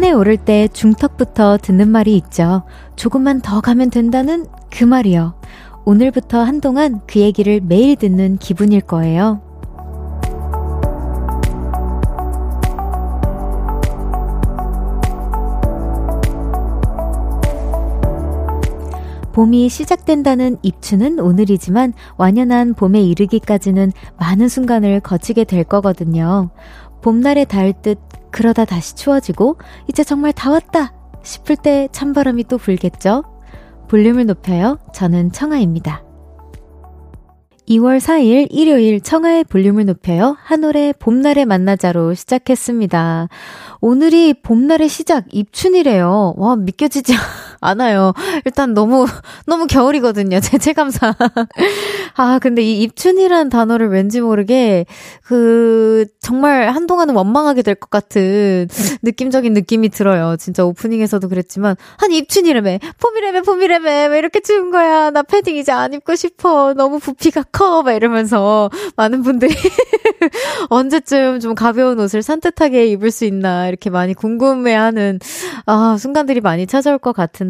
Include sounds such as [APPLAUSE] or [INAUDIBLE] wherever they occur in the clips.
산에 오를 때 중턱부터 듣는 말이 있죠. 조금만 더 가면 된다는 그 말이요. 오늘부터 한동안 그 얘기를 매일 듣는 기분일 거예요. 봄이 시작된다는 입추는 오늘이지만 완연한 봄에 이르기까지는 많은 순간을 거치게 될 거거든요. 봄날에 닿을 듯 그러다 다시 추워지고 이제 정말 다 왔다 싶을 때 찬바람이 또 불겠죠? 볼륨을 높여요. 저는 청아입니다. 2월 4일 일요일 청하의 볼륨을 높여요. 한올의 봄날의 만나자로 시작했습니다. 오늘이 봄날의 시작, 입춘이래요. 와, 믿겨지지 않아 [LAUGHS] 요. 일단 너무, [LAUGHS] 너무 겨울이거든요. 제 체감상. 아, 근데 이 입춘이란 단어를 왠지 모르게, 그, 정말 한동안은 원망하게 될 것 같은 느낌적인 느낌이 들어요. 진짜 오프닝에서도 그랬지만, 한 입춘이라며, 봄이라며, 봄이라며, 왜 이렇게 추운 거야. 나 패딩 이제 안 입고 싶어. 너무 부피가 커. 막 이러면서 많은 분들이 [LAUGHS] 언제쯤 좀 가벼운 옷을 산뜻하게 입을 수 있나. 이렇게 많이 궁금해하는 아, 순간들이 많이 찾아올 것 같은데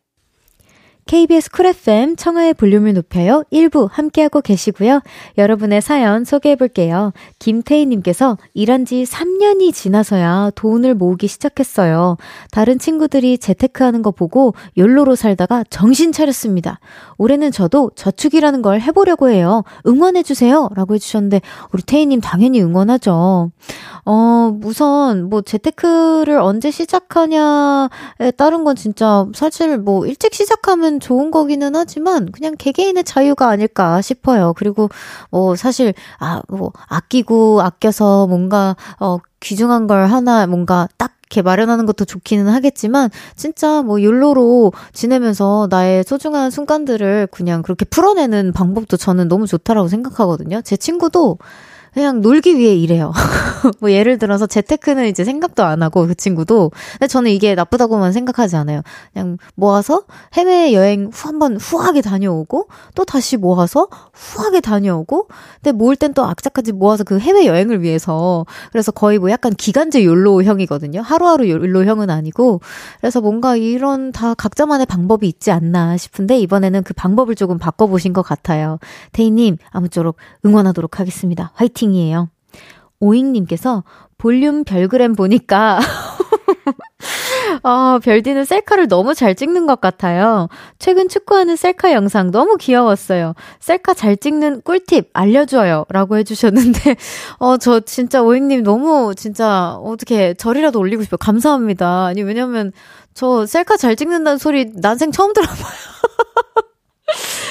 KBS 쿨 FM 청하의 볼륨을 높여요. 1부 함께하고 계시고요. 여러분의 사연 소개해 볼게요. 김태희님께서 일한 지 3년이 지나서야 돈을 모으기 시작했어요. 다른 친구들이 재테크하는 거 보고 욜로로 살다가 정신 차렸습니다. 올해는 저도 저축이라는 걸 해보려고 해요. 응원해 주세요. 라고 해주셨는데, 우리 태희님 당연히 응원하죠. 어, 우선 뭐 재테크를 언제 시작하냐에 따른 건 진짜 사실 뭐 일찍 시작하면 좋은 거기는 하지만 그냥 개개인의 자유가 아닐까 싶어요. 그리고 뭐 사실 아 뭐 아끼고 아껴서 뭔가 어 귀중한 걸 하나 뭔가 딱 이렇게 마련하는 것도 좋기는 하겠지만 진짜 뭐 욜로로 지내면서 나의 소중한 순간들을 그냥 그렇게 풀어내는 방법도 저는 너무 좋다라고 생각하거든요. 제 친구도 그냥 놀기 위해 일해요. [LAUGHS] 뭐 예를 들어서 재테크는 이제 생각도 안 하고 그 친구도 근데 저는 이게 나쁘다고만 생각하지 않아요. 그냥 모아서 해외 여행 후 한번 후하게 다녀오고 또 다시 모아서 후하게 다녀오고 근데 모을 땐 또 악착같이 모아서 그 해외 여행을 위해서 그래서 거의 뭐 약간 기간제 욜로형이거든요. 하루하루 욜로형은 아니고 그래서 뭔가 이런 다 각자만의 방법이 있지 않나 싶은데 이번에는 그 방법을 조금 바꿔보신 것 같아요. 태희님 아무쪼록 응원하도록 하겠습니다. 화이팅! 미팅이에요. 오잉님께서 볼륨 별그램 보니까 [LAUGHS] 어, 별디는 셀카를 너무 잘 찍는 것 같아요. 최근 축구하는 셀카 영상 너무 귀여웠어요. 셀카 잘 찍는 꿀팁 알려줘요. 라고 해주셨는데, 어, 저 진짜 오잉님 너무 진짜 어떻게 절이라도 올리고 싶어요. 감사합니다. 아니, 왜냐면 저 셀카 잘 찍는다는 소리 난생 처음 들어봐요. [LAUGHS]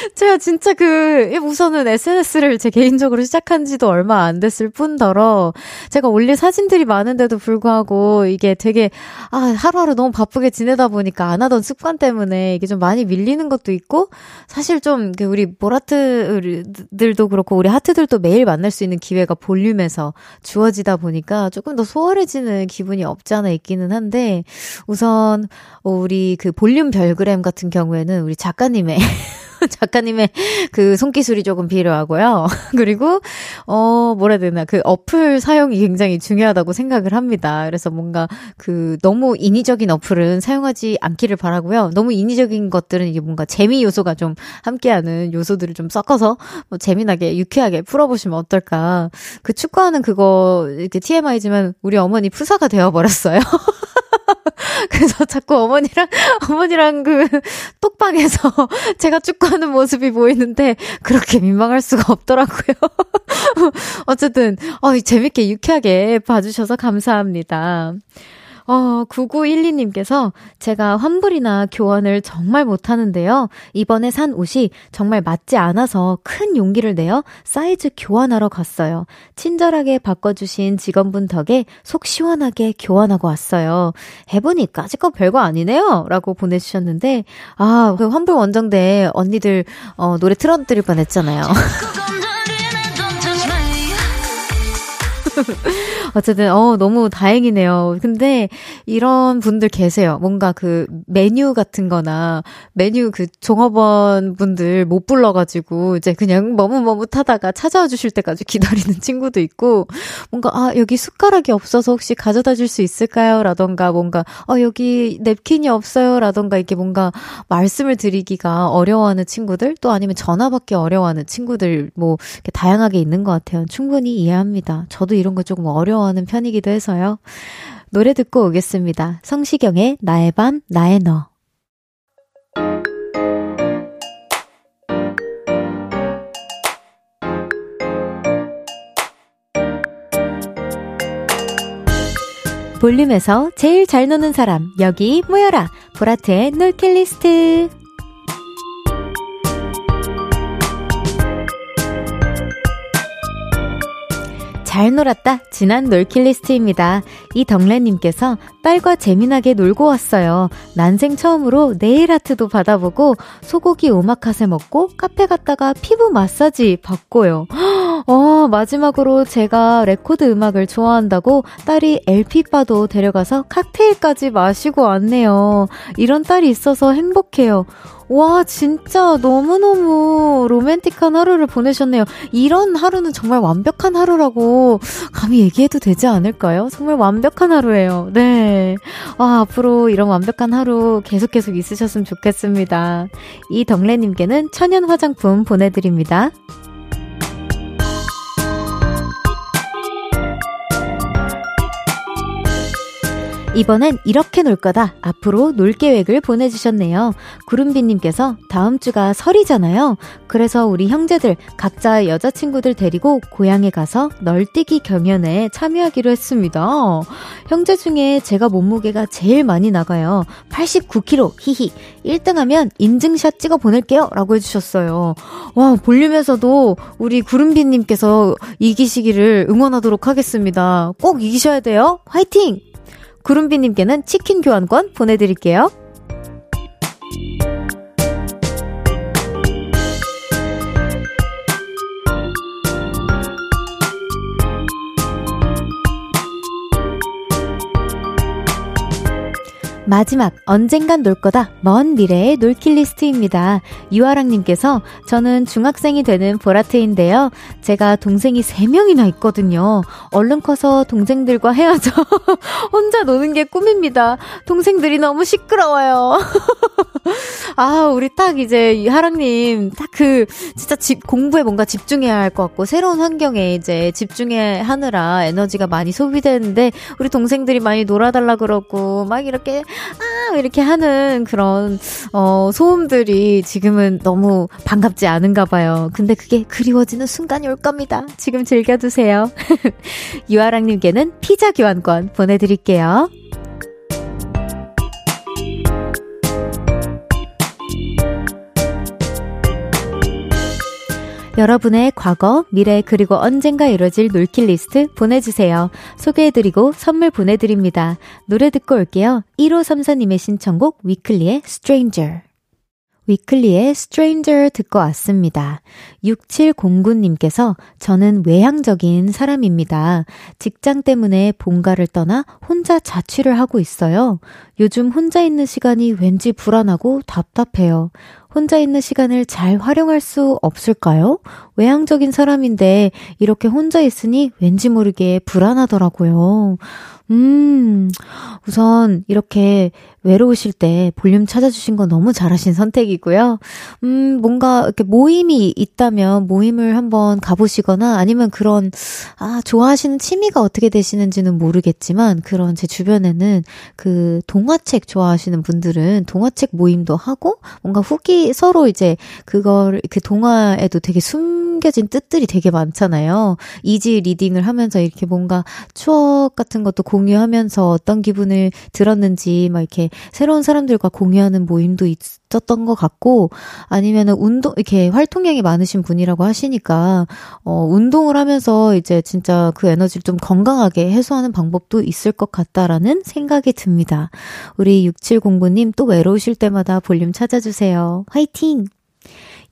[LAUGHS] 제가 진짜 그, 우선은 SNS를 제 개인적으로 시작한 지도 얼마 안 됐을 뿐더러, 제가 올릴 사진들이 많은데도 불구하고, 이게 되게, 아, 하루하루 너무 바쁘게 지내다 보니까 안 하던 습관 때문에 이게 좀 많이 밀리는 것도 있고, 사실 좀, 그 우리 보라트들도 그렇고, 우리 하트들도 매일 만날 수 있는 기회가 볼륨에서 주어지다 보니까 조금 더 소홀해지는 기분이 없지 않아 있기는 한데, 우선, 우리 그 볼륨 별그램 같은 경우에는 우리 작가님의 [LAUGHS] [LAUGHS] 작가님의 그 손기술이 조금 필요하고요. [LAUGHS] 그리고, 어, 뭐라 해야 되나, 그 어플 사용이 굉장히 중요하다고 생각을 합니다. 그래서 뭔가 그 너무 인위적인 어플은 사용하지 않기를 바라고요. 너무 인위적인 것들은 이게 뭔가 재미 요소가 좀 함께하는 요소들을 좀 섞어서 뭐 재미나게, 유쾌하게 풀어보시면 어떨까. 그 축구하는 그거, 이렇게 TMI지만 우리 어머니 푸사가 되어버렸어요. [LAUGHS] [LAUGHS] 그래서 자꾸 어머니랑, [LAUGHS] 어머니랑 그, 똑방에서 [LAUGHS] 제가 축구하는 모습이 보이는데, 그렇게 민망할 수가 없더라고요. 어쨌든, 어, 재밌게 유쾌하게 봐주셔서 감사합니다. 어, 9912님께서 제가 환불이나 교환을 정말 못하는데요. 이번에 산 옷이 정말 맞지 않아서 큰 용기를 내어 사이즈 교환하러 갔어요. 친절하게 바꿔주신 직원분 덕에 속 시원하게 교환하고 왔어요. 해보니까 아직껏 별거 아니네요. 라고 보내주셨는데, 아, 그 환불 원정대 언니들, 어, 노래 틀어드릴 뻔 했잖아요. [LAUGHS] 어쨌든, 어, 너무 다행이네요. 근데 이런 분들 계세요. 뭔가 그 메뉴 같은 거나 메뉴 그 종업원 분들 못 불러 가지고 이제 그냥 머뭇머뭇하다가 찾아와 주실 때까지 기다리는 [LAUGHS] 친구도 있고 뭔가, 아, 여기 숟가락이 없어서 혹시 가져다 줄 수 있을까요? 라던가 뭔가, 어, 여기 냅킨이 없어요? 라던가 이렇게 뭔가 말씀을 드리기가 어려워하는 친구들 또 아니면 전화 받기 어려워하는 친구들 뭐 다양하게 있는 것 같아요. 충분히 이해합니다. 저도 이런 거 조금 어려워 하는 편이기도 해서요. 노래 듣고 오겠습니다. 성시경의 나의 밤, 나의 너. 볼륨에서 제일 잘 노는 사람, 여기 모여라. 보라트의 놀킬리스트. 잘 놀았다. 지난 놀킬리스트입니다. 이덕래님께서 딸과 재미나게 놀고 왔어요. 난생 처음으로 네일 아트도 받아보고 소고기 오마카세 먹고 카페 갔다가 피부 마사지 받고요. 어, 마지막으로 제가 레코드 음악을 좋아한다고 딸이 LP바도 데려가서 칵테일까지 마시고 왔네요. 이런 딸이 있어서 행복해요. 와, 진짜 너무너무 로맨틱한 하루를 보내셨네요. 이런 하루는 정말 완벽한 하루라고 감히 얘기해도 되지 않을까요? 정말 완벽한 하루예요. 네. 와, 앞으로 이런 완벽한 하루 계속 계속 있으셨으면 좋겠습니다. 이덕래님께는 천연 화장품 보내드립니다. 이번엔 이렇게 놀 거다. 앞으로 놀 계획을 보내주셨네요. 구름비님께서 다음 주가 설이잖아요. 그래서 우리 형제들 각자 여자친구들 데리고 고향에 가서 널뛰기 경연에 참여하기로 했습니다. 형제 중에 제가 몸무게가 제일 많이 나가요. 89kg, 히히. 1등하면 인증샷 찍어 보낼게요. 라고 해주셨어요. 와, 볼륨에서도 우리 구름비님께서 이기시기를 응원하도록 하겠습니다. 꼭 이기셔야 돼요. 화이팅! 구름비님께는 치킨 교환권 보내드릴게요. 마지막 언젠간 놀 거다 먼 미래의 놀킬 리스트입니다. 유아랑님께서 저는 중학생이 되는 보라트인데요. 제가 동생이 3명이나 있거든요. 얼른 커서 동생들과 헤어져 [LAUGHS] 혼자 노는 게 꿈입니다. 동생들이 너무 시끄러워요. [LAUGHS] 아 우리 딱 이제 하랑님 딱 그 진짜 집 공부에 뭔가 집중해야 할 것 같고 새로운 환경에 이제 집중해 하느라 에너지가 많이 소비되는데 우리 동생들이 많이 놀아달라 그러고 막 이렇게 아, 이렇게 하는 그런, 어, 소음들이 지금은 너무 반갑지 않은가 봐요. 근데 그게 그리워지는 순간이 올 겁니다. 지금 즐겨두세요. [LAUGHS] 유아랑님께는 피자 교환권 보내드릴게요. 여러분의 과거, 미래, 그리고 언젠가 이뤄질 놀킬 리스트 보내주세요. 소개해드리고 선물 보내드립니다. 노래 듣고 올게요. 1534님의 신청곡 위클리의 Stranger. 위클리의 Stranger 듣고 왔습니다. 6709님께서 저는 외향적인 사람입니다. 직장 때문에 본가를 떠나 혼자 자취를 하고 있어요. 요즘 혼자 있는 시간이 왠지 불안하고 답답해요. 혼자 있는 시간을 잘 활용할 수 없을까요? 외향적인 사람인데 이렇게 혼자 있으니 왠지 모르게 불안하더라고요. 음, 우선 이렇게 외로우실 때 볼륨 찾아주신 거 너무 잘하신 선택이고요. 음, 뭔가 이렇게 모임이 있다면 모임을 한번 가보시거나 아니면 그런, 아, 좋아하시는 취미가 어떻게 되시는지는 모르겠지만 그런 제 주변에는 그 동화책 좋아하시는 분들은 동화책 모임도 하고 뭔가 후기 서로 이제 그걸, 그 동화에도 되게 숨겨진 뜻들이 되게 많잖아요. 이지 리딩을 하면서 이렇게 뭔가 추억 같은 것도 공유하면서 어떤 기분을 들었는지 막 이렇게 새로운 사람들과 공유하는 모임도 있었던 것 같고 아니면은 운동 이렇게 활동량이 많으신 분이라고 하시니까 어 운동을 하면서 이제 진짜 그 에너지를 좀 건강하게 해소하는 방법도 있을 것 같다라는 생각이 듭니다. 우리 6709님 또 외로우실 때마다 볼륨 찾아주세요. 화이팅!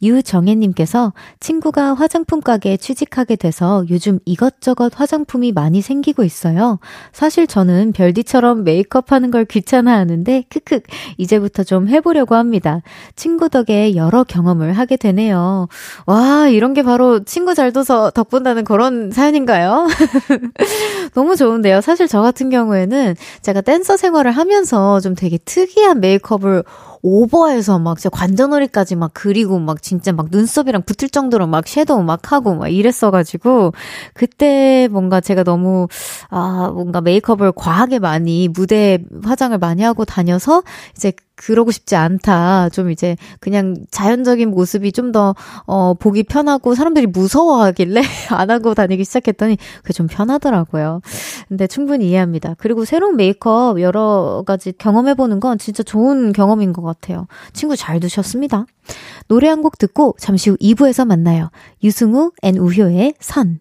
유정혜님께서 친구가 화장품 가게에 취직하게 돼서 요즘 이것저것 화장품이 많이 생기고 있어요. 사실 저는 별디처럼 메이크업 하는 걸 귀찮아 하는데, 크크, 이제부터 좀 해보려고 합니다. 친구 덕에 여러 경험을 하게 되네요. 와, 이런 게 바로 친구 잘 둬서 덕분다는 그런 사연인가요? [LAUGHS] 너무 좋은데요. 사실 저 같은 경우에는 제가 댄서 생활을 하면서 좀 되게 특이한 메이크업을 오버해서 막 진짜 관자놀이까지 막 그리고 막 진짜 막 눈썹이랑 붙을 정도로 막 섀도우 막 하고 막 이랬어가지고 그때 뭔가 제가 너무 아 뭔가 메이크업을 과하게 많이 무대 화장을 많이 하고 다녀서 이제 그러고 싶지 않다. 좀 이제 그냥 자연적인 모습이 좀 더, 어, 보기 편하고 사람들이 무서워하길래 [LAUGHS] 안 하고 다니기 시작했더니 그게 좀 편하더라고요. 근데 충분히 이해합니다. 그리고 새로운 메이크업 여러 가지 경험해보는 건 진짜 좋은 경험인 것 같아요. 친구 잘 두셨습니다. 노래 한 곡 듣고 잠시 후 2부에서 만나요. 유승우 and 우효의 선.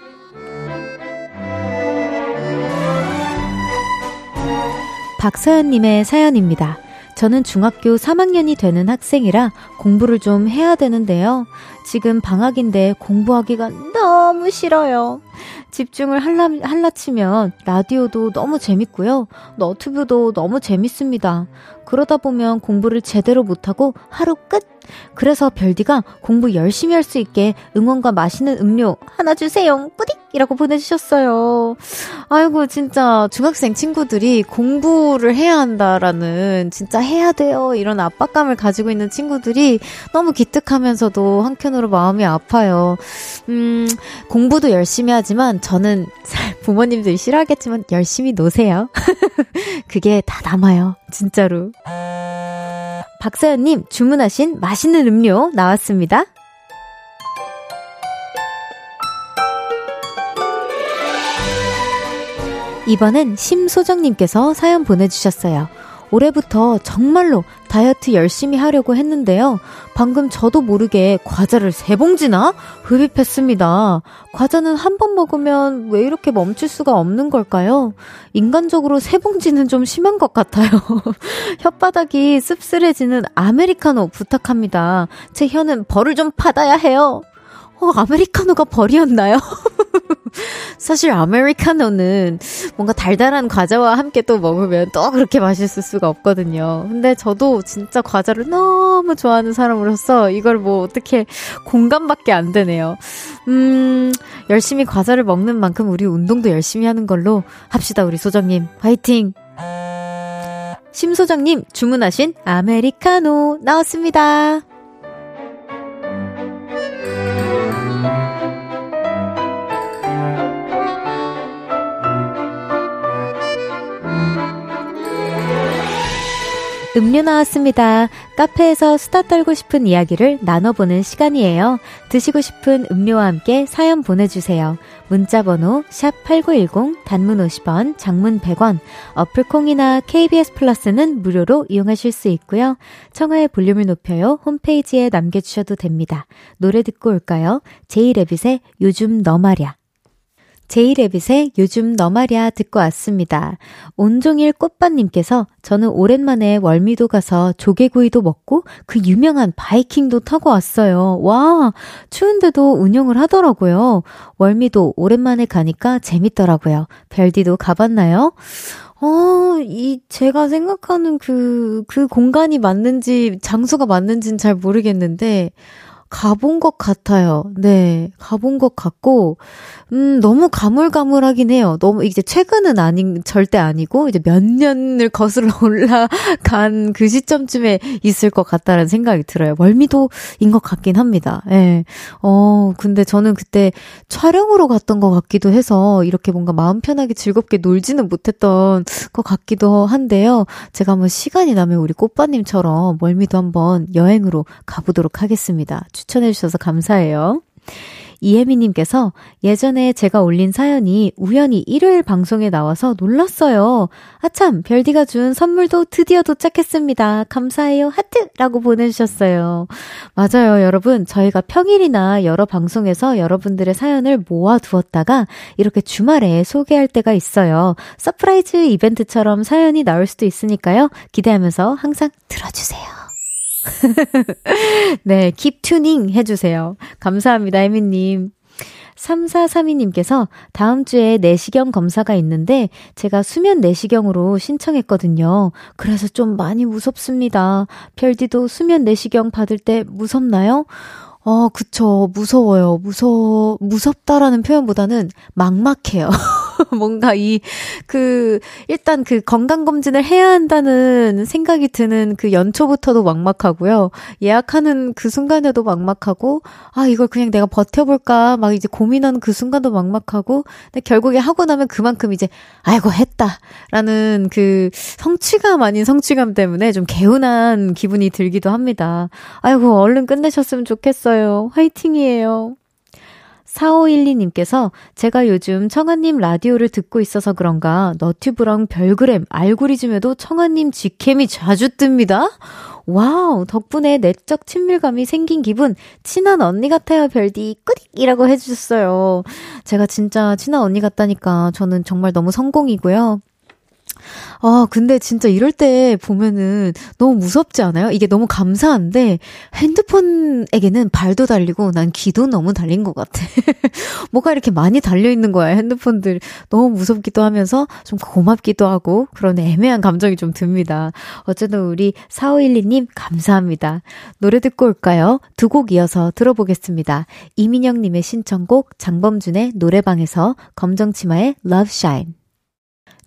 박서연님의 사연입니다. 저는 중학교 3학년이 되는 학생이라 공부를 좀 해야 되는데요. 지금 방학인데 공부하기가 너무 싫어요. 집중을 할라, 할라치면 라디오도 너무 재밌고요. 너튜브도 너무 재밌습니다. 그러다 보면 공부를 제대로 못하고 하루 끝! 그래서 별디가 공부 열심히 할 수 있게 응원과 맛있는 음료 하나 주세요. 뿌딕! 이라고 보내주셨어요. 아이고, 진짜 중학생 친구들이 공부를 해야 한다라는 진짜 해야 돼요. 이런 압박감을 가지고 있는 친구들이 너무 기특하면서도 한편으로 마음이 아파요. 음, 공부도 열심히 하지만 저는 [LAUGHS] 부모님들이 싫어하겠지만 열심히 노세요. [LAUGHS] 그게 다 남아요. 진짜로. 박사연님 주문하신 맛있는 음료 나왔습니다. 이번엔 심소정님께서 사연 보내주셨어요. 올해부터 정말로 다이어트 열심히 하려고 했는데요. 방금 저도 모르게 과자를 세 봉지나 흡입했습니다. 과자는 한 번 먹으면 왜 이렇게 멈출 수가 없는 걸까요? 인간적으로 세 봉지는 좀 심한 것 같아요. [LAUGHS] 혓바닥이 씁쓸해지는 아메리카노 부탁합니다. 제 혀는 벌을 좀 받아야 해요. 어, 아메리카노가 벌이었나요? [LAUGHS] 사실 아메리카노는 뭔가 달달한 과자와 함께 또 먹으면 또 그렇게 맛있을 수가 없거든요. 근데 저도 진짜 과자를 너무 좋아하는 사람으로서 이걸 뭐 어떻게 공감밖에 안 되네요. 음, 열심히 과자를 먹는 만큼 우리 운동도 열심히 하는 걸로 합시다, 우리 소장님. 화이팅! 심소장님 주문하신 아메리카노 나왔습니다. 음료 나왔습니다. 카페에서 수다 떨고 싶은 이야기를 나눠보는 시간이에요. 드시고 싶은 음료와 함께 사연 보내주세요. 문자번호 샵8910 단문 50원, 장문 100원, 어플콩이나 KBS 플러스는 무료로 이용하실 수 있고요. 청하의 볼륨을 높여요. 홈페이지에 남겨주셔도 됩니다. 노래 듣고 올까요? 제이레빗의 요즘 너 말야. 제이레빗의 요즘 너 말야 듣고 왔습니다. 온종일 꽃밭님께서 저는 오랜만에 월미도 가서 조개구이도 먹고 그 유명한 바이킹도 타고 왔어요. 와, 추운데도 운영을 하더라고요. 월미도 오랜만에 가니까 재밌더라고요. 별디도 가봤나요? 어, 이, 제가 생각하는 그, 그 공간이 맞는지, 장소가 맞는지는 잘 모르겠는데, 가본 것 같아요. 네, 가본 것 같고, 음, 너무 가물가물하긴 해요. 너무 이제 최근은 아닌, 절대 아니고, 이제 몇 년을 거슬러 [LAUGHS] 올라간 그 시점쯤에 있을 것 같다는 생각이 들어요. 월미도인 것 같긴 합니다. 예. 네. 어, 근데 저는 그때 촬영으로 갔던 것 같기도 해서, 이렇게 뭔가 마음 편하게 즐겁게 놀지는 못했던 것 같기도 한데요. 제가 한번 시간이 나면 우리 꽃바님처럼 월미도 한번 여행으로 가보도록 하겠습니다. 추천해주셔서 감사해요. 이혜미님께서 예전에 제가 올린 사연이 우연히 일요일 방송에 나와서 놀랐어요. 아참, 별디가 준 선물도 드디어 도착했습니다. 감사해요. 하트! 라고 보내주셨어요. 맞아요, 여러분. 저희가 평일이나 여러 방송에서 여러분들의 사연을 모아두었다가 이렇게 주말에 소개할 때가 있어요. surprise 이벤트처럼 사연이 나올 수도 있으니까요. 기대하면서 항상 들어주세요. [LAUGHS] 네, 킵 튜닝 해주세요. 감사합니다, 혜미님. 3432님께서 다음 주에 내시경 검사가 있는데 제가 수면 내시경으로 신청했거든요. 그래서 좀 많이 무섭습니다. 별디도 수면 내시경 받을 때 무섭나요? 어, 그쵸. 무서워요. 무서, 무섭다라는 표현보다는 막막해요. [LAUGHS] [LAUGHS] 뭔가 이, 그, 일단 그 건강검진을 해야 한다는 생각이 드는 그 연초부터도 막막하고요. 예약하는 그 순간에도 막막하고, 아, 이걸 그냥 내가 버텨볼까, 막 이제 고민하는 그 순간도 막막하고, 근데 결국에 하고 나면 그만큼 이제, 아이고, 했다. 라는 그 성취감 아닌 성취감 때문에 좀 개운한 기분이 들기도 합니다. 아이고, 얼른 끝내셨으면 좋겠어요. 화이팅이에요. 4512님께서 제가 요즘 청아님 라디오를 듣고 있어서 그런가 너튜브랑 별그램, 알고리즘에도 청아님 직캠이 자주 뜹니다. wow, 덕분에 내적 친밀감이 생긴 기분, 친한 언니 같아요, 별디, 꾸딕이라고 해주셨어요. 제가 진짜 친한 언니 같다니까 저는 정말 너무 성공이고요. 아, 근데 진짜 이럴 때 보면은 너무 무섭지 않아요? 이게 너무 감사한데 핸드폰에게는 발도 달리고 난 귀도 너무 달린 것 같아. [LAUGHS] 뭐가 이렇게 많이 달려있는 거야, 핸드폰들. 너무 무섭기도 하면서 좀 고맙기도 하고 그런 애매한 감정이 좀 듭니다. 어쨌든 우리 4512님 감사합니다. 노래 듣고 올까요? 두 곡 이어서 들어보겠습니다. 이민영님의 신청곡 장범준의 노래방에서 검정치마의 Love Shine.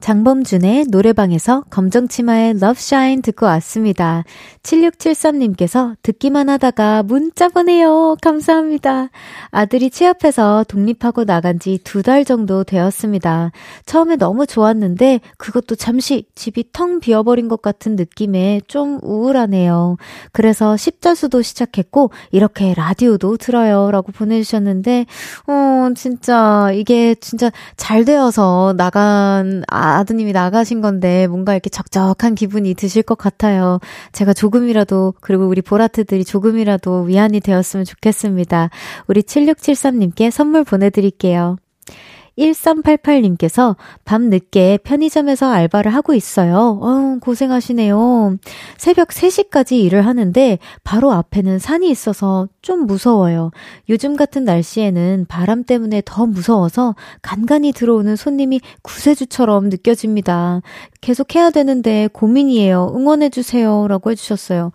장범준의 노래방에서 검정치마의 Love Shine 듣고 왔습니다. 7673님께서 듣기만 하다가 문자 보내요. 감사합니다. 아들이 취업해서 독립하고 나간 지 두 달 정도 되었습니다. 처음에 너무 좋았는데 그것도 잠시 집이 텅 비어버린 것 같은 느낌에 좀 우울하네요. 그래서 십자수도 시작했고 이렇게 라디오도 들어요. 라고 보내주셨는데 어 진짜 이게 진짜 잘 되어서 나간 아 아드님이 나가신 건데 뭔가 이렇게 적적한 기분이 드실 것 같아요. 제가 조금이라도 그리고 우리 보라트들이 조금이라도 위안이 되었으면 좋겠습니다. 우리 7673님께 선물 보내드릴게요. 1388님께서 밤 늦게 편의점에서 알바를 하고 있어요. 어 고생하시네요. 새벽 3시까지 일을 하는데 바로 앞에는 산이 있어서 좀 무서워요. 요즘 같은 날씨에는 바람 때문에 더 무서워서 간간히 들어오는 손님이 구세주처럼 느껴집니다. 계속 해야 되는데 고민이에요. 응원해주세요. 라고 해주셨어요.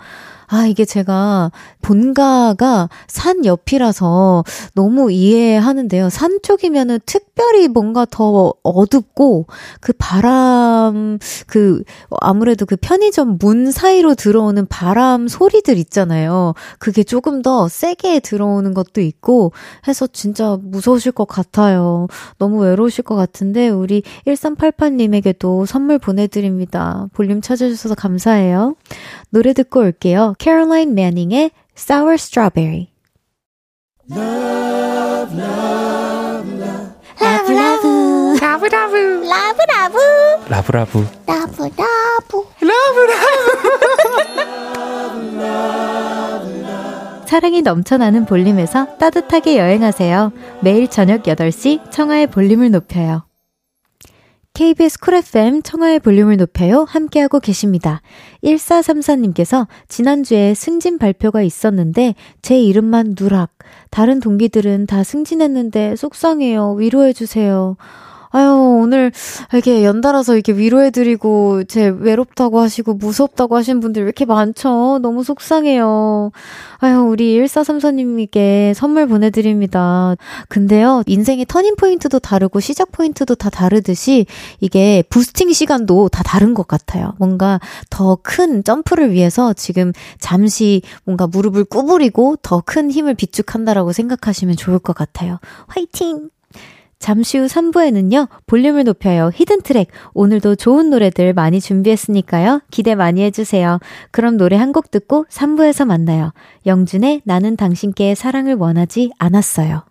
아, 이게 제가 본가가 산 옆이라서 너무 이해하는데요. 산 쪽이면은 특별히 뭔가 더 어둡고 그 바람, 그 아무래도 그 편의점 문 사이로 들어오는 바람 소리들 있잖아요. 그게 조금 더 세게 들어오는 것도 있고 해서 진짜 무서우실 것 같아요. 너무 외로우실 것 같은데 우리 1388님에게도 선물 보내드립니다. 볼륨 찾아주셔서 감사해요. 노래 듣고 올게요. 캐롤라인 매닝의 Sour Strawberry. Love, love, love. 라브라브 라브라브 라브라브 라브라브 라브라브 라브라브 사랑이 넘쳐나는 볼륨에서 따뜻하게 여행하세요. 매일 저녁 8시 청하의 볼륨을 높여요. KBS 쿨 FM 청하의 볼륨을 높여요. 함께하고 계십니다. 1434님께서 지난주에 승진 발표가 있었는데 제 이름만 누락. 다른 동기들은 다 승진했는데 속상해요. 위로해주세요. 아유, 오늘 이렇게 연달아서 이렇게 위로해드리고, 제 외롭다고 하시고, 무섭다고 하시는 분들 왜 이렇게 많죠? 너무 속상해요. 아유, 우리 1434님께 선물 보내드립니다. 근데요, 인생의 터닝포인트도 다르고, 시작 포인트도 다 다르듯이, 이게 boosting 시간도 다 다른 것 같아요. 뭔가 더 큰 점프를 위해서 지금 잠시 뭔가 무릎을 구부리고 더 큰 힘을 비축한다라고 생각하시면 좋을 것 같아요. 화이팅! 잠시 후 3부에는요, 볼륨을 높여요. hidden track. 오늘도 좋은 노래들 많이 준비했으니까요. 기대 많이 해주세요. 그럼 노래 한 곡 듣고 3부에서 만나요. 영준의 나는 당신께 사랑을 원하지 않았어요.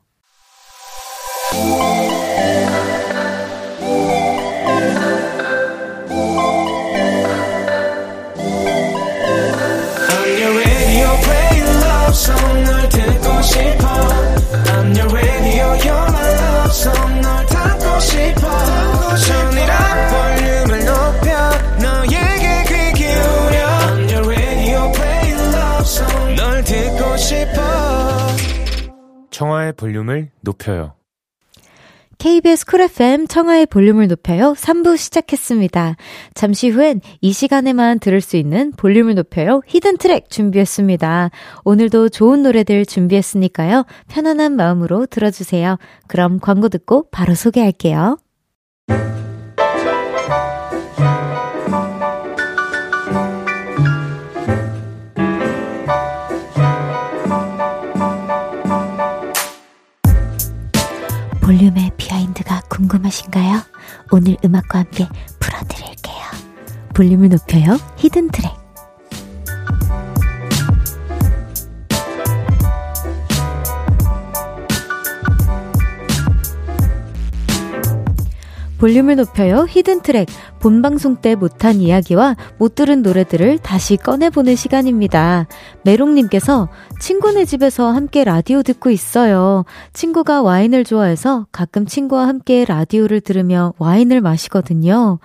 볼륨을 높여요. KBS Cool FM 청하의 볼륨을 높여요 3부 시작했습니다. 잠시 후엔 이 시간에만 들을 수 있는 볼륨을 높여요 hidden track 준비했습니다. 오늘도 좋은 노래들 준비했으니까요. 편안한 마음으로 들어주세요. 그럼 광고 듣고 바로 소개할게요. 볼륨의 비하인드가 궁금하신가요? 오늘 음악과 함께 풀어드릴게요. 볼륨을 높여요. hidden track. 볼륨을 높여요. hidden track. 본방송 때 못한 이야기와 못 들은 노래들을 다시 꺼내보는 시간입니다. 메롱님께서 친구네 집에서 함께 라디오 듣고 있어요. 친구가 와인을 좋아해서 가끔 친구와 함께 라디오를 들으며 와인을 마시거든요.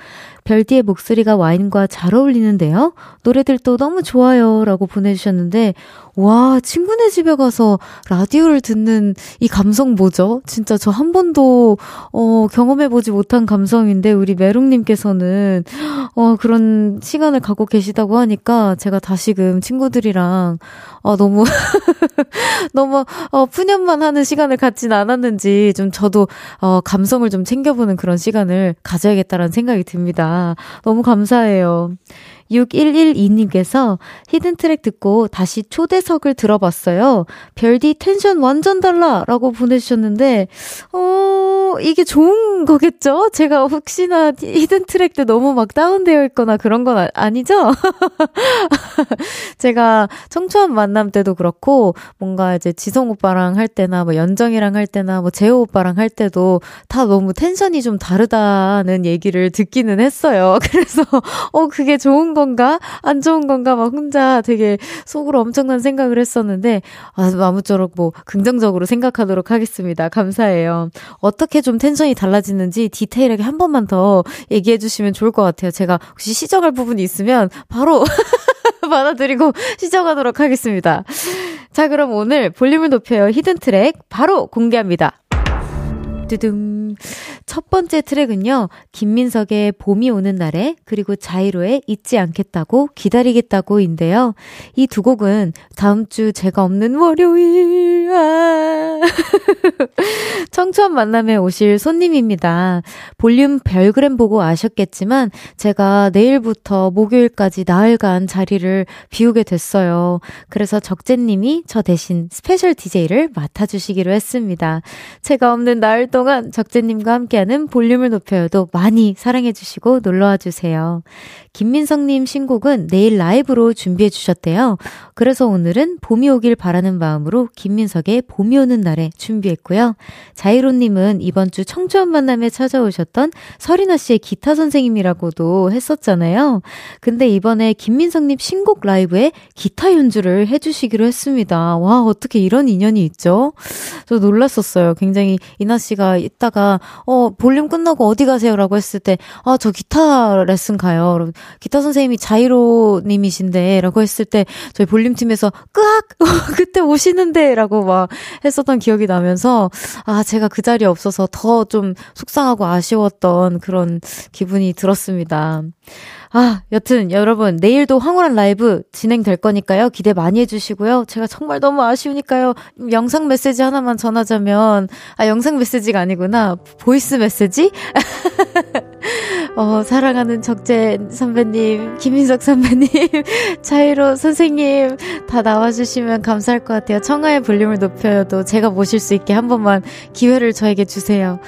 별디의 목소리가 와인과 잘 어울리는데요. 노래들도 너무 좋아요. 라고 보내주셨는데, 와, 친구네 집에 가서 라디오를 듣는 이 감성 뭐죠? 진짜 저 한 번도, 어, 경험해보지 못한 감성인데, 우리 메롱님께서는, 어, 그런 시간을 갖고 계시다고 하니까 제가 다시금 친구들이랑, 어, 너무, [LAUGHS] 너무, 어, 푸념만 하는 시간을 갖진 않았는지, 좀 저도, 어, 감성을 좀 챙겨보는 그런 시간을 가져야겠다라는 생각이 듭니다. 너무 감사해요. 6112님께서 hidden track 듣고 다시 초대석을 들어봤어요. 별디 텐션 완전 달라! 라고 보내주셨는데, 어, 이게 좋은 거겠죠? 제가 혹시나 hidden track 때 너무 막 다운되어 있거나 그런 건 아니죠 [LAUGHS] 제가 청초한 만남 때도 그렇고, 뭔가 이제 지성 오빠랑 할 때나 뭐 연정이랑 할 때나 뭐 재호 오빠랑 할 때도 다 너무 텐션이 좀 다르다는 얘기를 듣기는 했어요. [LAUGHS] 그래서, 어, 그게 좋은 건가? 안 좋은 건가? 막 혼자 되게 속으로 엄청난 생각을 했었는데, 아, 아무쪼록 뭐 긍정적으로 생각하도록 하겠습니다. 감사해요. 어떻게 좀 텐션이 달라지는지 디테일하게 한 번만 더 얘기해 주시면 좋을 것 같아요. 제가 혹시 시정할 부분이 있으면 바로 [LAUGHS] 받아들이고 시정하도록 하겠습니다. 자, 그럼 오늘 볼륨을 높여요 히든 트랙 바로 공개합니다. 두둥. 첫 번째 트랙은요, 김민석의 봄이 오는 날에, 그리고 자이로의 잊지 않겠다고, 기다리겠다고인데요. 이 두 곡은 다음 주 제가 없는 월요일, 아. [LAUGHS] 청초한 만남에 오실 손님입니다. 볼륨 별그램 보고 아셨겠지만, 제가 내일부터 목요일까지 나흘간 자리를 비우게 됐어요. 그래서 적재님이 저 대신 스페셜 DJ를 맡아주시기로 했습니다. 제가 없는 나흘 동안 적재님과 함께하는 볼륨을 높여요도 많이 사랑해주시고 놀러와 주세요. 김민성님 신곡은 내일 라이브로 준비해 주셨대요. 그래서 오늘은 봄이 오길 바라는 마음으로 김민석의 봄이 오는 날에 준비했고요. 자이로님은 이번 주 청주한 만남에 찾아오셨던 서리나 씨의 기타 선생님이라고도 했었잖아요. 근데 이번에 김민성님 신곡 라이브에 기타 연주를 해주시기로 했습니다. 와, 어떻게 이런 인연이 있죠? 저 놀랐었어요. 굉장히 이나 씨가 이따가, 어, 볼륨 끝나고 어디 가세요? 라고 했을 때, 아, 저 기타 레슨 가요. 기타 선생님이 자이로 님이신데 라고 했을 때 저희 볼륨 팀에서 끄악! [LAUGHS] 그때 오시는데 라고 막 했었던 기억이 나면서 아, 제가 그 자리에 없어서 더 좀 속상하고 아쉬웠던 그런 기분이 들었습니다. 아, 여튼 여러분 내일도 황홀한 라이브 진행될 거니까요. 기대 많이 해주시고요. 제가 정말 너무 아쉬우니까요. 영상 메시지 하나만 전하자면 아 영상 메시지가 아니구나 voice 메시지. [LAUGHS] 어, 사랑하는 적재 선배님, 김민석 선배님, [LAUGHS] 자이로 선생님 다 나와주시면 감사할 것 같아요. 청하의 볼륨을 높여요 제가 모실 수 있게 한 번만 기회를 저에게 주세요.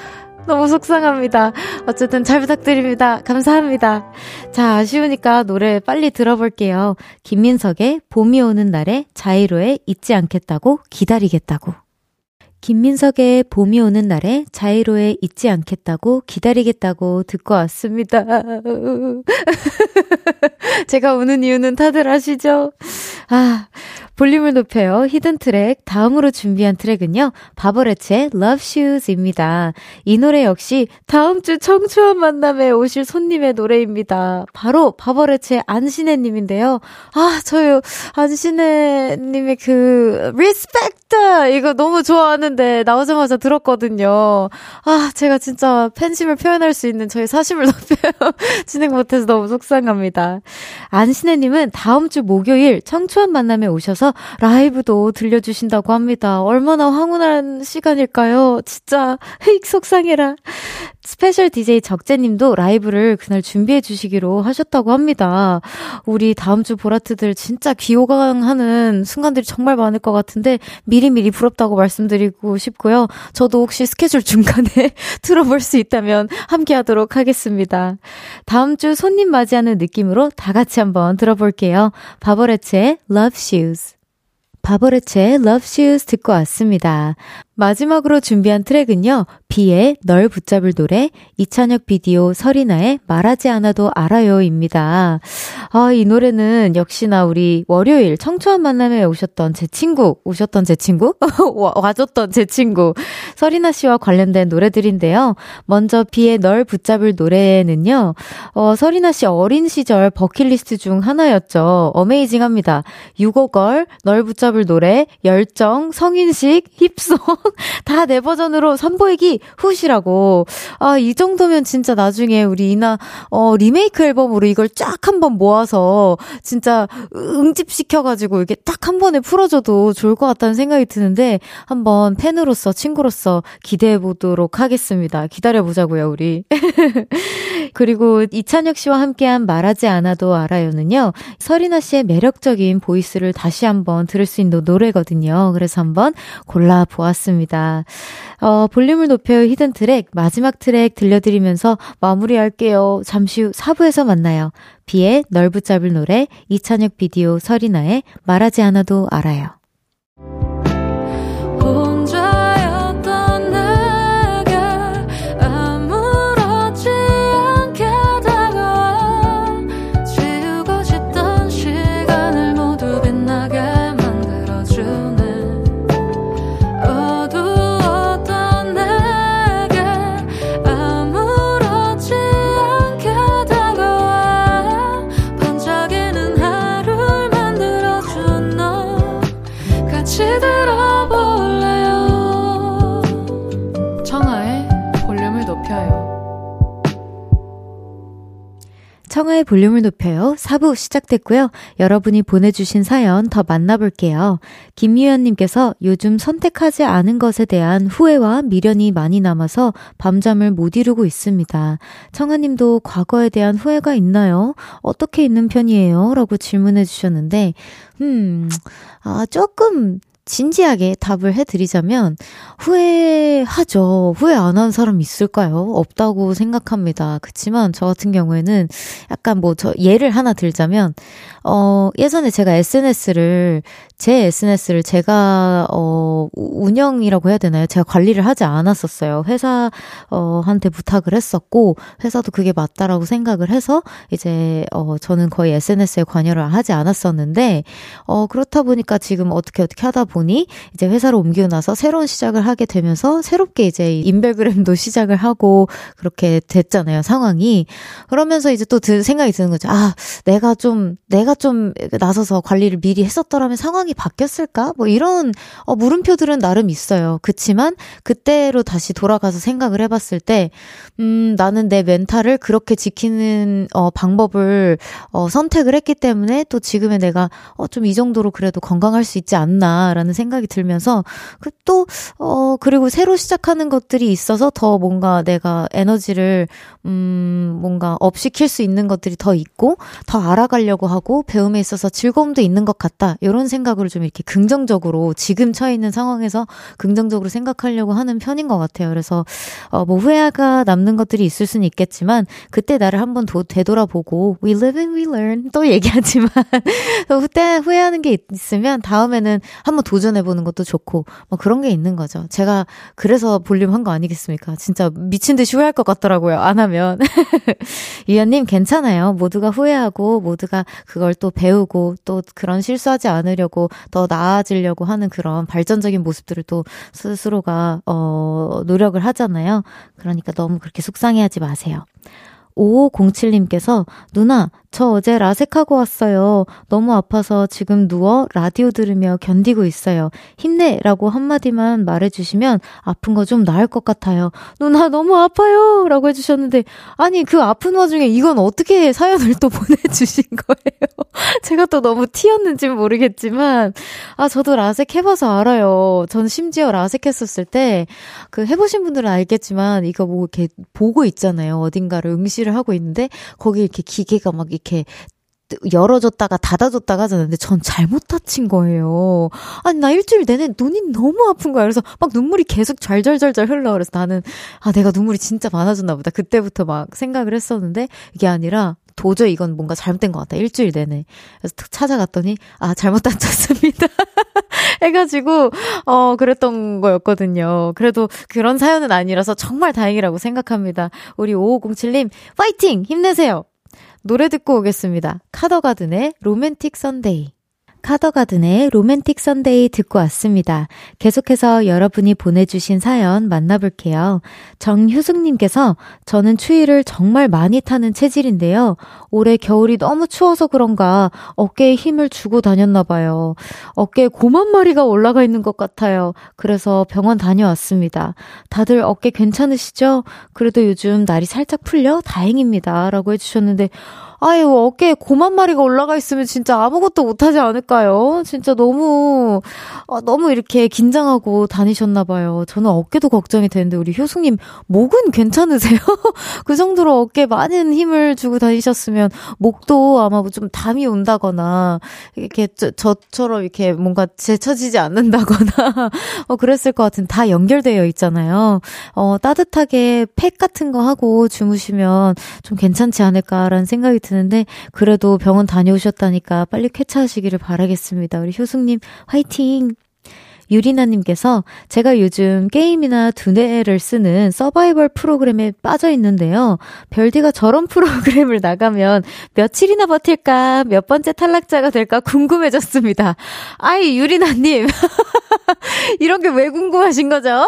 너무 속상합니다. 어쨌든 잘 부탁드립니다. 감사합니다. 자, 아쉬우니까 노래 빨리 들어볼게요. 김민석의 봄이 오는 날에 자이로의 잊지 않겠다고 기다리겠다고. 김민석의 봄이 오는 날에 자이로의 잊지 않겠다고 기다리겠다고 듣고 왔습니다. [LAUGHS] 제가 우는 이유는 다들 아시죠? 아, 볼륨을 높여요. 히든 트랙. 다음으로 준비한 트랙은요. 바버레츠의 Love Shoes입니다. 이 노래 역시 다음 주 청초한 만남에 오실 손님의 노래입니다. 바로 바버레츠의 안신혜님인데요. 아, 저요. 안신애님의 그, Respect! 이거 너무 좋아하는데 나오자마자 들었거든요. 아, 제가 진짜 팬심을 표현할 수 있는 저의 사심을 [LAUGHS] 높여요. 진행 못해서 너무 속상합니다. 안신애님은 다음 주 목요일 청초한 만남에 오셔서 라이브도 들려주신다고 합니다. 얼마나 황홀한 시간일까요? 진짜 흑 속상해라. 스페셜 DJ 적재님도 라이브를 그날 준비해 주시기로 하셨다고 합니다. 우리 다음 주 보라트들 진짜 귀호강하는 순간들이 정말 많을 것 같은데 미리미리 부럽다고 말씀드리고 싶고요. 저도 혹시 스케줄 중간에 [LAUGHS] 들어볼 수 있다면 함께 하도록 하겠습니다. 다음 주 손님 맞이하는 느낌으로 다 같이 한번 들어볼게요. 바버레츠의 Love Shoes. 바버레츠의 Love Shoes 듣고 왔습니다. 마지막으로 준비한 트랙은요, 비의 널 붙잡을 노래, 이찬혁 비디오 서리나의 말하지 않아도 알아요입니다. 아, 이 노래는 역시나 우리 월요일 청초한 만남에 오셨던 제 친구, 오셨던 제 친구? [LAUGHS] 와줬던 제 친구, 서리나 씨와 관련된 노래들인데요. 먼저 비의 널 붙잡을 노래는요, 어, 서리나 씨 어린 시절 버킷리스트 중 하나였죠. 어메이징 합니다. 유고걸, 널 붙잡을 노래, 열정, 성인식, 힙송, [LAUGHS] [LAUGHS] 다 내 버전으로 선보이기 훗이라고. 아, 이 정도면 진짜 나중에 우리 이나, 어, 리메이크 앨범으로 이걸 쫙 한번 모아서 진짜 응집시켜가지고 이게 딱 한 번에 풀어줘도 좋을 것 같다는 생각이 드는데 한번 팬으로서, 친구로서 기대해 보도록 하겠습니다. 기다려보자고요, 우리. [LAUGHS] 그리고 이찬혁 씨와 함께한 말하지 않아도 알아요는요, 서리나 씨의 매력적인 보이스를 다시 한번 들을 수 있는 노래거든요. 그래서 한번 골라보았습니다. 같습니다. 어, 볼륨을 높여요 히든 트랙 마지막 트랙 들려드리면서 마무리할게요. 잠시 후 4부에서 만나요. 비의 널 붙잡을 노래 이찬혁 비디오 서리나의 말하지 않아도 알아요. 청하의 볼륨을 높여요. 4부 시작됐고요. 여러분이 보내주신 사연 더 만나볼게요. 김유현님께서 요즘 선택하지 않은 것에 대한 후회와 미련이 많이 남아서 밤잠을 못 이루고 있습니다. 청하님도 과거에 대한 후회가 있나요? 어떻게 있는 편이에요? 라고 질문해 주셨는데, 음, 아, 조금 진지하게 답을 해드리자면, 후회하죠. 후회 안 하는 사람 있을까요? 없다고 생각합니다. 그치만 저 같은 경우에는 약간 뭐 저 예를 하나 들자면, 어, 예전에 제가 SNS를, 제 SNS를 제가, 어, 운영이라고 해야 되나요? 제가 관리를 하지 않았었어요. 회사, 어, 한테 부탁을 했었고, 회사도 그게 맞다라고 생각을 해서, 이제, 어, 저는 거의 SNS에 관여를 하지 않았었는데, 어, 그렇다 보니까 지금 어떻게 어떻게 하다 보니, 이제 회사를 옮기고 나서 새로운 시작을 하게 되면서, 새롭게 이제 인별그램도 [LAUGHS] 시작을 하고, 그렇게 됐잖아요, 상황이. 그러면서 이제 또 드, 생각이 드는 거죠. 아, 내가 좀, 내가 좀 나서서 관리를 미리 했었더라면 상황이 바뀌었을까? 뭐 이런 어, 물음표들은 나름 있어요. 그치만 그때로 다시 돌아가서 생각을 해봤을 때, 음, 나는 내 멘탈을 그렇게 지키는 어, 방법을 어, 선택을 했기 때문에 또 지금의 내가 어, 좀 이 정도로 그래도 건강할 수 있지 않나라는 생각이 들면서 그 또, 어, 그리고 새로 시작하는 것들이 있어서 더 뭔가 내가 에너지를, 음, 뭔가 업시킬 수 있는 것들이 더 있고 더 알아가려고 하고 배움에 있어서 즐거움도 있는 것 같다. 이런 생각으로 좀 이렇게 긍정적으로 지금 처해 있는 상황에서 긍정적으로 생각하려고 하는 편인 것 같아요. 그래서 어, 뭐 후회가 남는 것들이 있을 수는 있겠지만 그때 나를 한번 도, 되돌아보고 we live and we learn 또 얘기하지만 [LAUGHS] 그때 후회하는 게 있으면 다음에는 한번 도전해 보는 것도 좋고 뭐 그런 게 있는 거죠. 제가 그래서 볼륨 한 거 아니겠습니까? 진짜 미친 듯이 후회할 것 같더라고요. 안 하면 [LAUGHS] 유연님 괜찮아요. 모두가 후회하고 모두가 그걸 또 배우고 또 그런 실수하지 않으려고 더 나아지려고 하는 그런 발전적인 모습들을 또 스스로가 어 노력을 하잖아요. 그러니까 너무 그렇게 속상해하지 마세요. 5507님께서 누나 저 어제 라섹하고 왔어요. 너무 아파서 지금 누워 라디오 들으며 견디고 있어요. 힘내라고 한마디만 말해주시면 아픈 거 좀 나을 것 같아요. 누나 너무 아파요. 라고 해주셨는데, 아니, 그 아픈 와중에 이건 어떻게 사연을 또 [LAUGHS] 보내주신 거예요? [LAUGHS] 제가 또 너무 튀었는지 모르겠지만, 아, 저도 라섹 해봐서 알아요. 전 심지어 라섹 했었을 때, 그 해보신 분들은 알겠지만, 이거 뭐 이렇게 보고 있잖아요. 어딘가를 응시를 하고 있는데, 거기 이렇게 기계가 막 이렇게 열어줬다가 닫아줬다가. 근데 전 잘못 다친 거예요. 아니, 나 일주일 내내 눈이 너무 아픈 거야. 그래서 막 눈물이 계속 잘잘잘잘 흘러. 그래서 나는, 아, 내가 눈물이 진짜 많아졌나 보다. 그때부터 막 생각을 했었는데, 이게 아니라, 도저히 이건 뭔가 잘못된 것 같다. 일주일 내내. 그래서 탁 찾아갔더니, 아, 잘못 다쳤습니다. [LAUGHS] 해가지고, 어, 그랬던 거였거든요. 그래도 그런 사연은 아니라서 정말 다행이라고 생각합니다. 우리 5507님, 파이팅! 힘내세요! 노래 듣고 오겠습니다. 카더가든의 Romantic Sunday. 카더가든의 Romantic Sunday 듣고 왔습니다. 계속해서 여러분이 보내주신 사연 만나볼게요. 정효숙님께서 저는 추위를 정말 많이 타는 체질인데요. 올해 겨울이 너무 추워서 그런가 어깨에 힘을 주고 다녔나봐요. 어깨에 곰 한 마리가 올라가 있는 것 같아요. 그래서 병원 다녀왔습니다. 다들 어깨 괜찮으시죠? 그래도 요즘 날이 살짝 풀려 다행입니다. 라고 해주셨는데, 아유, 어깨에 고만 마리가 올라가 있으면 진짜 아무것도 못하지 않을까요? 진짜 너무, 어, 너무 이렇게 긴장하고 다니셨나봐요. 저는 어깨도 걱정이 되는데, 우리 효숙님, 목은 괜찮으세요? [LAUGHS] 그 정도로 어깨에 많은 힘을 주고 다니셨으면, 목도 아마 좀 담이 온다거나, 이렇게 저, 저처럼 이렇게 뭔가 제쳐지지 않는다거나, [LAUGHS] 어, 그랬을 것 같은 다 연결되어 있잖아요. 어, 따뜻하게 팩 같은 거 하고 주무시면 좀 괜찮지 않을까라는 생각이 드는데 그래도 병원 다녀오셨다니까 빨리 쾌차하시기를 바라겠습니다. 우리 효숙님 화이팅! 유리나님께서 제가 요즘 게임이나 두뇌를 쓰는 서바이벌 프로그램에 빠져 있는데요. 별디가 저런 [LAUGHS] 프로그램을 나가면 며칠이나 버틸까, 몇 번째 탈락자가 될까 궁금해졌습니다. 아이, 유리나님. [LAUGHS] 이런 게 왜 궁금하신 거죠?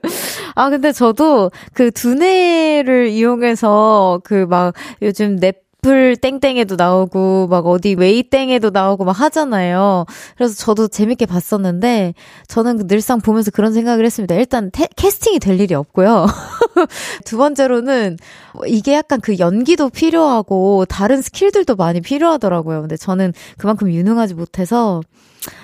[LAUGHS] 아, 근데 저도 그 두뇌를 이용해서 그 막 요즘 넷플 땡땡에도 나오고, 막 어디 웨이 땡에도 나오고 막 하잖아요. 그래서 저도 재밌게 봤었는데, 저는 늘상 보면서 그런 생각을 했습니다. 일단 태, 캐스팅이 될 일이 없고요. [LAUGHS] 두 번째로는, 이게 약간 그 연기도 필요하고, 다른 스킬들도 많이 필요하더라고요. 근데 저는 그만큼 유능하지 못해서,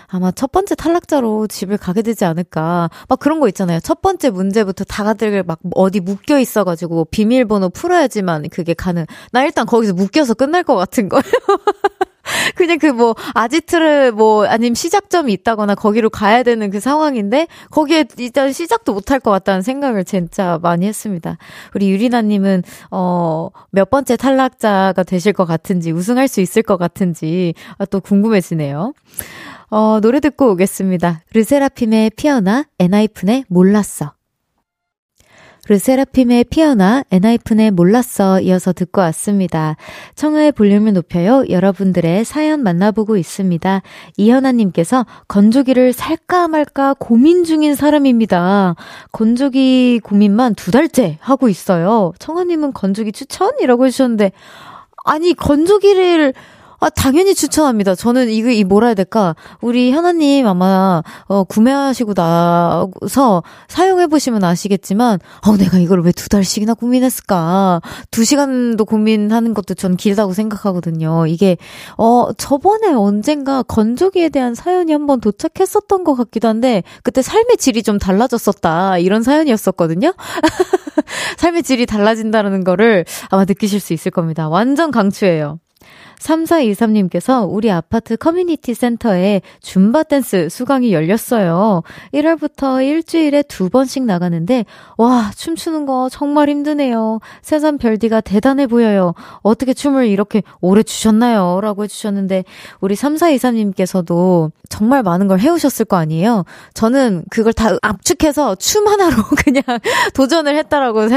아마 첫 번째 탈락자로 집을 가게 되지 않을까. 막 그런 거 있잖아요. 첫 번째 문제부터 다들 막 어디 묶여 있어가지고 비밀번호 풀어야지만 그게 가능. 나 일단 거기서 묶여서 끝날 것 같은 거예요. [LAUGHS] 그냥 그 뭐 아지트를 뭐 아니면 시작점이 있다거나 거기로 가야 되는 그 상황인데 거기에 일단 시작도 못할 것 같다는 생각을 진짜 많이 했습니다. 우리 유리나님은 어 몇 번째 탈락자가 되실 것 같은지 우승할 수 있을 것 같은지 아, 또 궁금해지네요. 어, 노래 듣고 오겠습니다. 르세라핌의 피어나, 엔하이픈의 몰랐어. 르세라핌의 피어나, 엔하이픈의 몰랐어 이어서 듣고 왔습니다. 청하의 볼륨을 높여요. 여러분들의 사연 만나보고 있습니다. 이현아님께서 건조기를 살까 말까 고민 중인 사람입니다. 건조기 고민만 두 달째 하고 있어요. 청하님은 건조기 추천이라고 해주셨는데, 아니, 건조기를 아, 당연히 추천합니다. 저는 이거, 이 뭐라 해야 될까? 우리 현아님 아마, 어, 구매하시고 나서 사용해보시면 아시겠지만, 어, 내가 이걸 왜 두 달씩이나 고민했을까? 두 시간도 고민하는 것도 전 길다고 생각하거든요. 이게, 어, 저번에 언젠가 건조기에 대한 사연이 한번 도착했었던 것 같기도 한데, 그때 삶의 질이 좀 달라졌었다. 이런 사연이었었거든요. [LAUGHS] 삶의 질이 달라진다는 거를 아마 느끼실 수 있을 겁니다. 완전 강추예요. 3423님께서 우리 아파트 커뮤니티 센터에 줌바 댄스 수강이 열렸어요. 1월부터 일주일에 두 번씩 나가는데, 와, 춤추는 거 정말 힘드네요. 새삼 별디가 대단해 보여요. 어떻게 춤을 이렇게 오래 추셨나요? 라고 해주셨는데, 우리 3423님께서도 정말 많은 걸 해오셨을 거 아니에요? 저는 그걸 다 압축해서 춤 하나로 [LAUGHS] 그냥 도전을 했다라고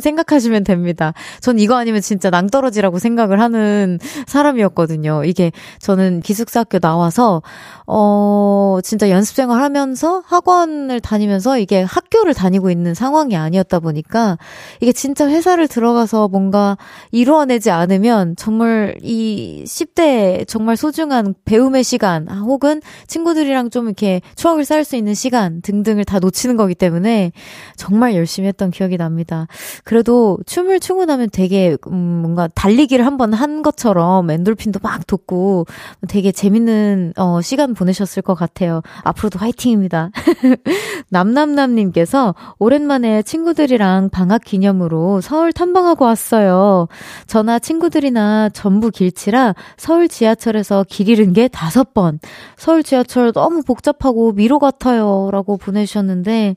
생각하시면 됩니다. 전 이거 아니면 진짜 낭떠러지라고 생각을 하는 사람 사람이었거든요. 이게 저는 기숙사 학교 나와서 어 진짜 연습생활 하면서 학원을 다니면서 이게 학교를 다니고 있는 상황이 아니었다 보니까 이게 진짜 회사를 들어가서 뭔가 이루어내지 않으면 정말 이 10대 정말 소중한 배움의 시간 아, 혹은 친구들이랑 좀 이렇게 추억을 쌓을 수 있는 시간 등등을 다 놓치는 거기 때문에 정말 열심히 했던 기억이 납니다. 그래도 춤을 추고 나면 되게 음 뭔가 달리기를 한번 한 것처럼 엔돌핀도 막 돋고 되게 재밌는 어, 시간 보내셨을 것 같아요. 앞으로도 화이팅입니다. [LAUGHS] 남남남님께서 오랜만에 친구들이랑 방학 기념으로 서울 탐방하고 왔어요. 저나 친구들이나 전부 길치라 서울 지하철에서 길 잃은 게 다섯 번. 서울 지하철 너무 복잡하고 미로 같아요. 라고 보내주셨는데,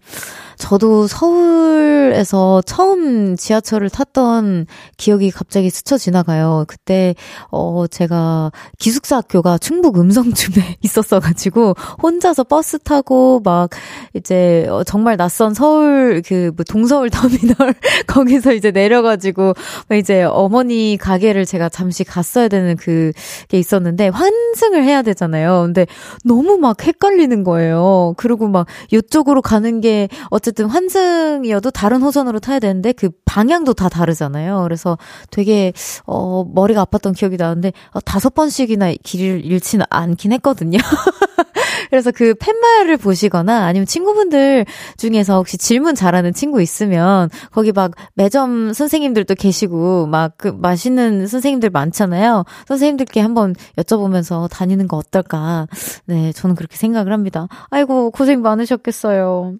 저도 서울에서 처음 지하철을 탔던 기억이 갑자기 스쳐 지나가요. 그때, 어, 제가 기숙사 학교가 충북 음성중에 [LAUGHS] 있었어 가지고, 혼자서 버스 타고 막, 이제, 어, 정말 낯선 서울, 그, 뭐 동서울 터미널, [LAUGHS] 거기서 이제 내려 가지고, 이제 어머니 가게를 제가 잠시 갔어야 되는 그게 있었는데, 환승을 해야 되잖아요. 근데 너무 막 헷갈리는 거예요. 그리고 막, 이쪽으로 가는 게, 어쨌든 어쨌든 환승이어도 다른 호선으로 타야 되는데 그 방향도 다 다르잖아요. 그래서 되게 어 머리가 아팠던 기억이 나는데 어, 다섯 번씩이나 길을 잃지는 않긴 했거든요. [LAUGHS] 그래서 그 팻말을 보시거나 아니면 친구분들 중에서 혹시 질문 잘하는 친구 있으면 거기 막 매점 선생님들도 계시고 막 그 맛있는 선생님들 많잖아요. 선생님들께 한번 여쭤보면서 다니는 거 어떨까. 네, 저는 그렇게 생각을 합니다. 아이고, 고생 많으셨겠어요.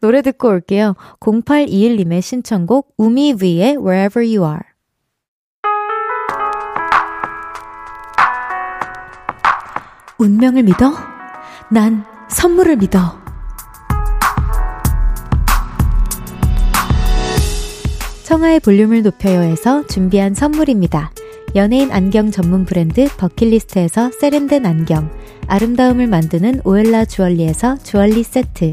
노래 듣고 올게요. 0821님의 신청곡 우미위의 Wherever You Are. 운명을 믿어? 난 선물을 믿어. 청하의 볼륨을 높여요에서 준비한 선물입니다. 연예인 안경 전문 브랜드 버킷리스트에서 세련된 안경, 아름다움을 만드는 오엘라 주얼리에서 주얼리 세트,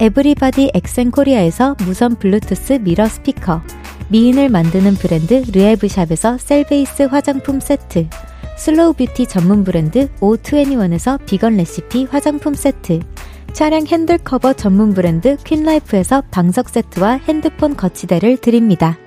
에브리바디 엑센코리아에서 무선 블루투스 미러 스피커, 미인을 만드는 브랜드 르에브샵에서 셀베이스 화장품 세트, 슬로우 뷰티 전문 브랜드 O21에서 비건 레시피 화장품 세트, 차량 핸들 커버 전문 브랜드 퀸라이프에서 방석 세트와 핸드폰 거치대를 드립니다.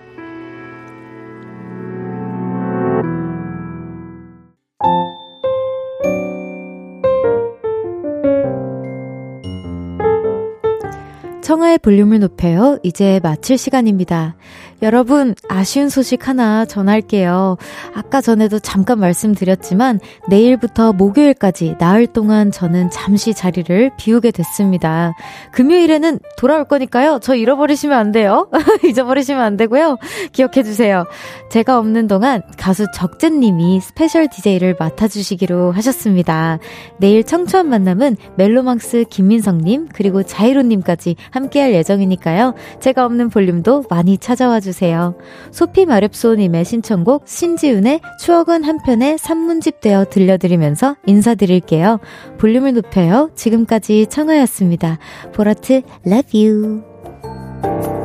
청하의 볼륨을 높여요. 이제 마칠 시간입니다. 여러분, 아쉬운 소식 하나 전할게요. 아까 전에도 잠깐 말씀드렸지만, 내일부터 목요일까지 나흘 동안 저는 잠시 자리를 비우게 됐습니다. 금요일에는 돌아올 거니까요. 저 잃어버리시면 안 돼요. [LAUGHS] 잊어버리시면 안 되고요. 기억해주세요. 제가 없는 동안 가수 적재님이 스페셜 DJ를 맡아주시기로 하셨습니다. 내일 청초한 만남은 멜로망스 김민성님, 그리고 자이로님까지 함께할 예정이니까요. 제가 없는 볼륨도 많이 찾아와 주세요. 소피 마렵소님의 신청곡 신지훈의 추억은 한편의 산문집 되어 들려드리면서 인사드릴게요. 볼륨을 높여요. 지금까지 청하였습니다. 보라트 love you.